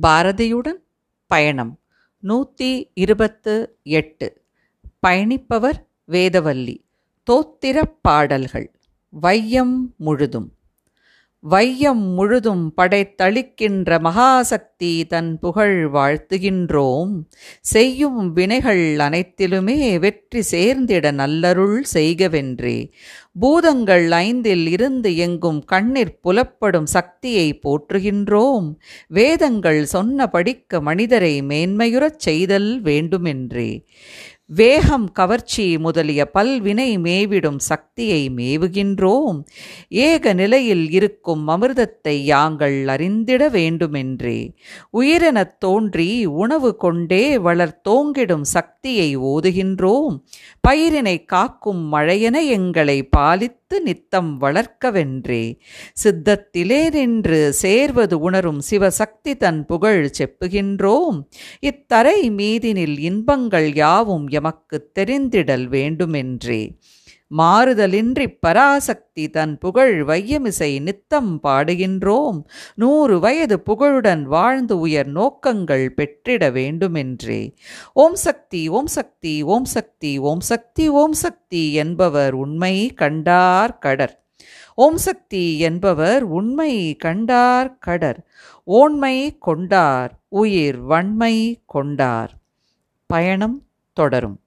பாரதியுடன் பயணம். நூற்றி இருபத்து எட்டு. பயணிப்பவர் வேதவல்லி. தோத்திரப் பாடல்கள். வையம் முழுதும். வையம் முழுதும் படைத்தளிக்கின்ற மகாசக்தி தன் புகழ் வாழ்த்துகின்றோம். செய்யும் வினைகள் அனைத்திலுமே வெற்றி சேர்ந்திட நல்லருள் செய்கவென்றே. பூதங்கள் ஐந்தில் இருந்து எங்கும் கண்ணிற் புலப்படும் சக்தியை போற்றுகின்றோம். வேதங்கள் சொன்ன படிக்க மனிதரை மேன்மையுறச் செய்தல் வேண்டுமென்றே. வேகம் கவர்ச்சி முதலிய பல்வினை மேவிடும் சக்தியை மேவுகின்றோம். ஏக நிலையில் இருக்கும் அமிர்தத்தை யாங்கள் அறிந்திட வேண்டுமென்றே. உயிரெனத் தோன்றி உணவு கொண்டே வளர்த்தோங்கிடும் சக்தியை ஓதுகின்றோம். பயிரினை காக்கும் மழையென எங்களை பாலித்து நித்தம் வளர்க்கவென்றே. சித்தத்திலே நின்று சேர்வது உணரும் சிவசக்தி தன் புகழ் செப்புகின்றோம். இத்தரை மீதினில் இன்பங்கள் யாவும் எமக்குத் தெரிந்திடல் வேண்டுமென்றே. மாறுதலின்றி பராசக்தி தன் புகழ் வையமிசை நித்தம் பாடுகின்றோம். நூறு வயது புகழுடன் வாழ்ந்து உயர் நோக்கங்கள் பெற்றிட வேண்டுமென்றே. ஓம் சக்தி ஓம் சக்தி ஓம் சக்தி ஓம் சக்தி ஓம் சக்தி என்பவர் உண்மை கண்டார் கடர். ஓம் சக்தி என்பவர் உண்மை கண்டார் கடர். ஓண்மை கொண்டார் உயிர் வன்மை கொண்டார். பயணம் தொடரும்.